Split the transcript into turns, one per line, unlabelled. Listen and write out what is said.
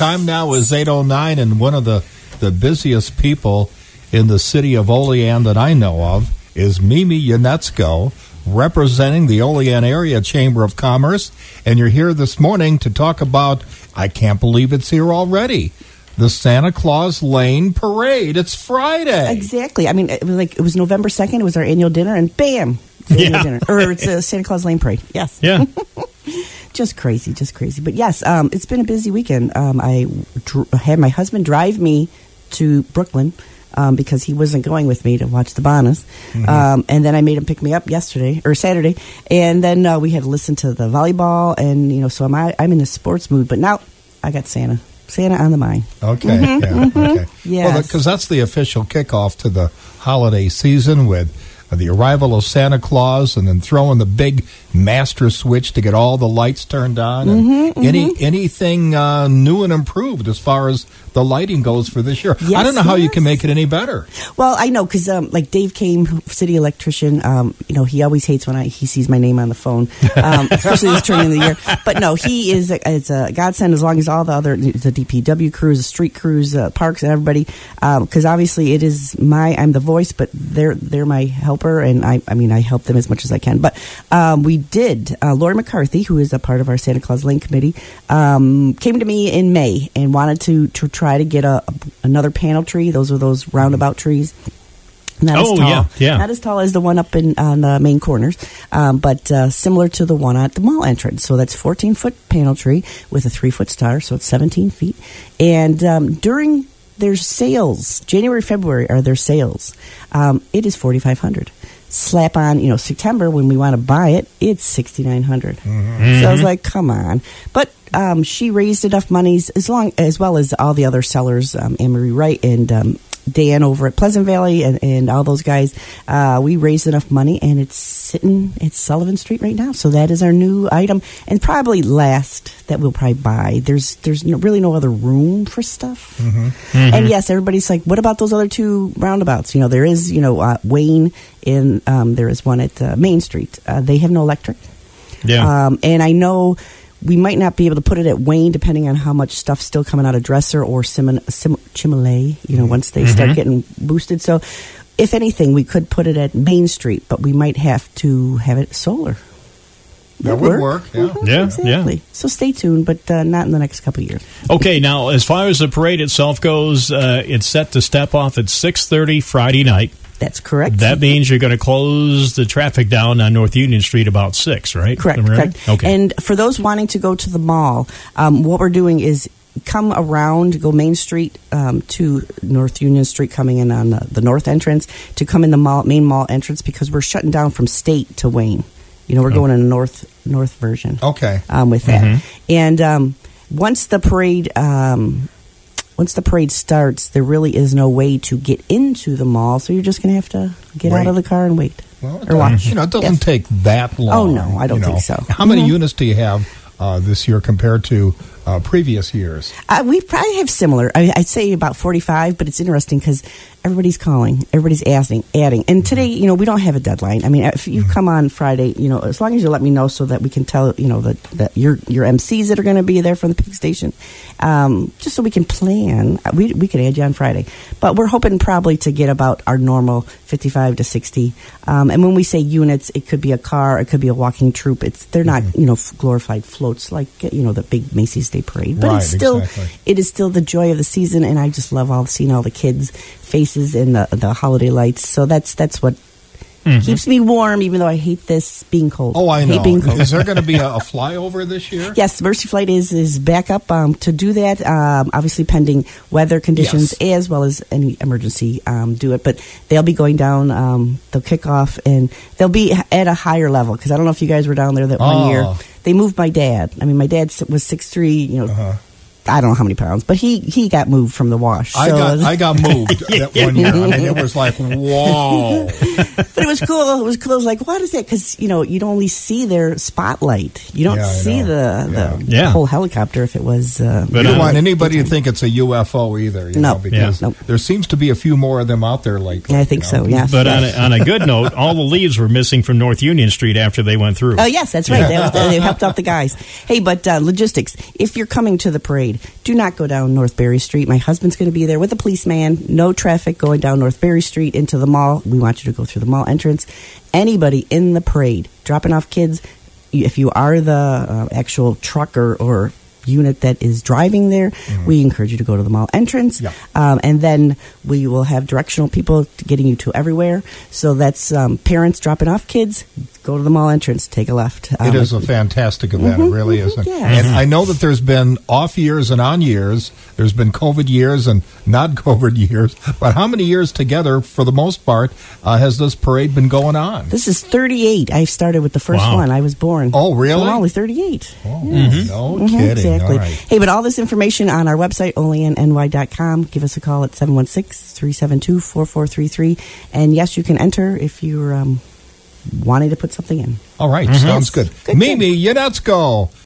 time now is 8.09, and one of the, the busiest people in the city of Olean that I know of is Meme Yanetsko, representing the Olean Area Chamber of Commerce. And you're here this morning to talk about, I can't believe it's here already, the Santa Claus Lane Parade. It's Friday.
Exactly. I mean, it was like it was November second. It was our annual dinner, and bam,
Yeah.
dinner. or it's a Santa Claus Lane Parade. Yes,
Yeah.
just crazy, just crazy. But yes, um, it's been a busy weekend. Um, I dr- had my husband drive me to Brooklyn. Um, because he wasn't going with me to watch the Bonnies, um, and then I made him pick me up yesterday or Saturday, and then uh, we had to listen to the volleyball, and you know, so I'm I'm in a sports mood. But now I got Santa, Santa on the mind.
Okay. Yeah. Okay. Well, because that's the official kickoff to the holiday season with the arrival of Santa Claus, and then throwing the big master switch to get all the lights turned on. And
Mm-hmm,
any anything uh, new and improved as far as the lighting goes for this year. I don't know how you can make it any better.
Well, I know because um, like Dave came, city electrician. Um, you know, he always hates when I he sees my name on the phone, um, especially this turn of the year. But no, he is a, is a godsend as long as all the other the DPW crews, the street crews, uh, parks, and everybody. Because obviously, it is my I'm the voice, but they're they're my helper, and I I mean I help them as much as I can. But um, we did. Uh, Lori McCarthy, who is a part of our Santa Claus Lane Committee, um, came to me in May and wanted to to try to get a, another panel tree. Those are those roundabout trees. Not
Oh,
as tall,
yeah, yeah.
Not as tall as the one up in on the main corners, um, but uh, similar to the one at the mall entrance. So that's 14 foot panel tree with a three foot star, so it's 17 feet. And um, during their sales, January, February are their sales. Um, it is 4,500. Slap on, you know, September when we want to buy it, it's 6,900. So I was like, come on. But um, she raised enough monies as long as well as all the other sellers, um, Anne Marie Wright and um, Dan over at Pleasant Valley and, and all those guys. Uh, we raised enough money and it's sitting at Sullivan Street right now. So that is our new item and probably last that we'll probably buy. There's there's no, really no other room for stuff. And yes, everybody's like, what about those other two roundabouts? You know, there is you know uh, Wayne and um, there is one at uh, Main Street. Uh, they have no electric.
Yeah.
Um, and I know we might not be able to put it at Wayne, depending on how much stuff's still coming out of Dresser or Sim- Sim- Chimele, you know, once they start getting boosted. So, if anything, we could put it at Main Street, but we might have to have it solar.
That would work. Yeah.
Mhm,
Yeah,
exactly. So stay tuned, but uh, not in the next couple of years.
Okay, now as far as the parade itself goes, uh, it's set to step off at six thirty Friday night.
That's correct.
That means you're going to close the traffic down on North Union Street about six, right?
Correct,
Am right?
correct.
Okay.
And for those wanting to go to the mall, um, what we're doing is come around, go Main Street um, to North Union Street, coming in on the, the north entrance, to come in the mall, main mall entrance because we're shutting down from State to Wayne. You know, we're going in a north north version.
Okay.
Um, with that, and um, once the parade. Um, once the parade starts, there really is no way to get into the mall, so you're just going to have to get
Wait.
out of the car and wait
Well,
or watch.
You know, it doesn't
Yes.
take that long.
Oh, no, I don't
you know.
think so.
How many
Mhm.
units do you have uh, this year compared to uh, previous years?
Uh, we probably have similar. I, I'd say about 45, but it's interesting because everybody's calling, everybody's asking, adding. And today, you know, we don't have a deadline. I mean, if you come on Friday, you know, as long as you let me know so that we can tell, you know, that, that your your MCs that are going to be there from the pig station, um, just so we can plan. uh, We, we could add you on Friday. But we're hoping probably to get about our normal 55 to 60. Um, and when we say units, it could be a car, it could be a walking troop. It's They're not, you know, f- glorified floats like, you know, the big Macy's Day Parade. But
Right,
it's still
exactly.
it is still the joy of the season, and I just love all seeing all the kids' faces and the the holiday lights. So that's that's what keeps me warm, even though I hate this being cold.
Oh, I
hate
know.
being cold.
Is there going to be a, a flyover this year?
Yes, Mercy Flight is is back up um, to do that. Um, obviously, pending weather conditions
Yes.
as well as any emergency, um, do it. But they'll be going down. Um, they'll kick off and they'll be at a higher level because I don't know if you guys were down there that
Oh.
one year. They moved my dad. I mean, my dad was six three. You know.
Uh-huh.
I don't know how many pounds, but he he got moved from the wash.
I
so-
got I got moved that one year. I mean, it was like, whoa.
but it was cool. It was cool. I was like, what is that? Because you know, you'd only see their spotlight. You don't
Yeah,
see
know.
the the
Yeah.
whole helicopter if it was. Uh,
But,
you don't
uh,
want anybody to think it's a UFO either. You
No.
know, because
Yeah. Nope.
there seems to be a few more of them out there lately.
I think
you know.
so. Yeah.
But on a, on a good note, all the leaves were missing from North Union Street after they went through.
Oh yes, that's right. They, they helped out the guys. Hey, but uh, logistics. If you're coming to the parade, do not go down North Berry Street. My husband's going to be there with a policeman. No traffic going down North Berry Street into the mall. We want you to go through the mall entrance. Anybody in the parade dropping off kids, if you are the uh, actual truck or, or unit that is driving there, we encourage you to go to the mall entrance.
Yeah.
Um, and then we will have directional people getting you to everywhere. So that's um, parents dropping off kids, go to the mall entrance, take a left.
It
Um,
is a fantastic event. It really is.
yeah.
And I know that there's been off years and on years. There's been COVID years and not COVID years. But how many years together, for the most part, uh, has this parade been going on?
This is 38. I started with the first
Wow.
one. I was born.
Oh, really?
So I'm only 38.
Oh, No
Mhm,
kidding.
Exactly.
All right.
Hey, but all this information on our website, oleanny.com. Give us a call at 716-372-4433. And yes, you can enter if you're um, wanting to put something in.
All right. Sounds good.
Good,
Meme Yanetsko.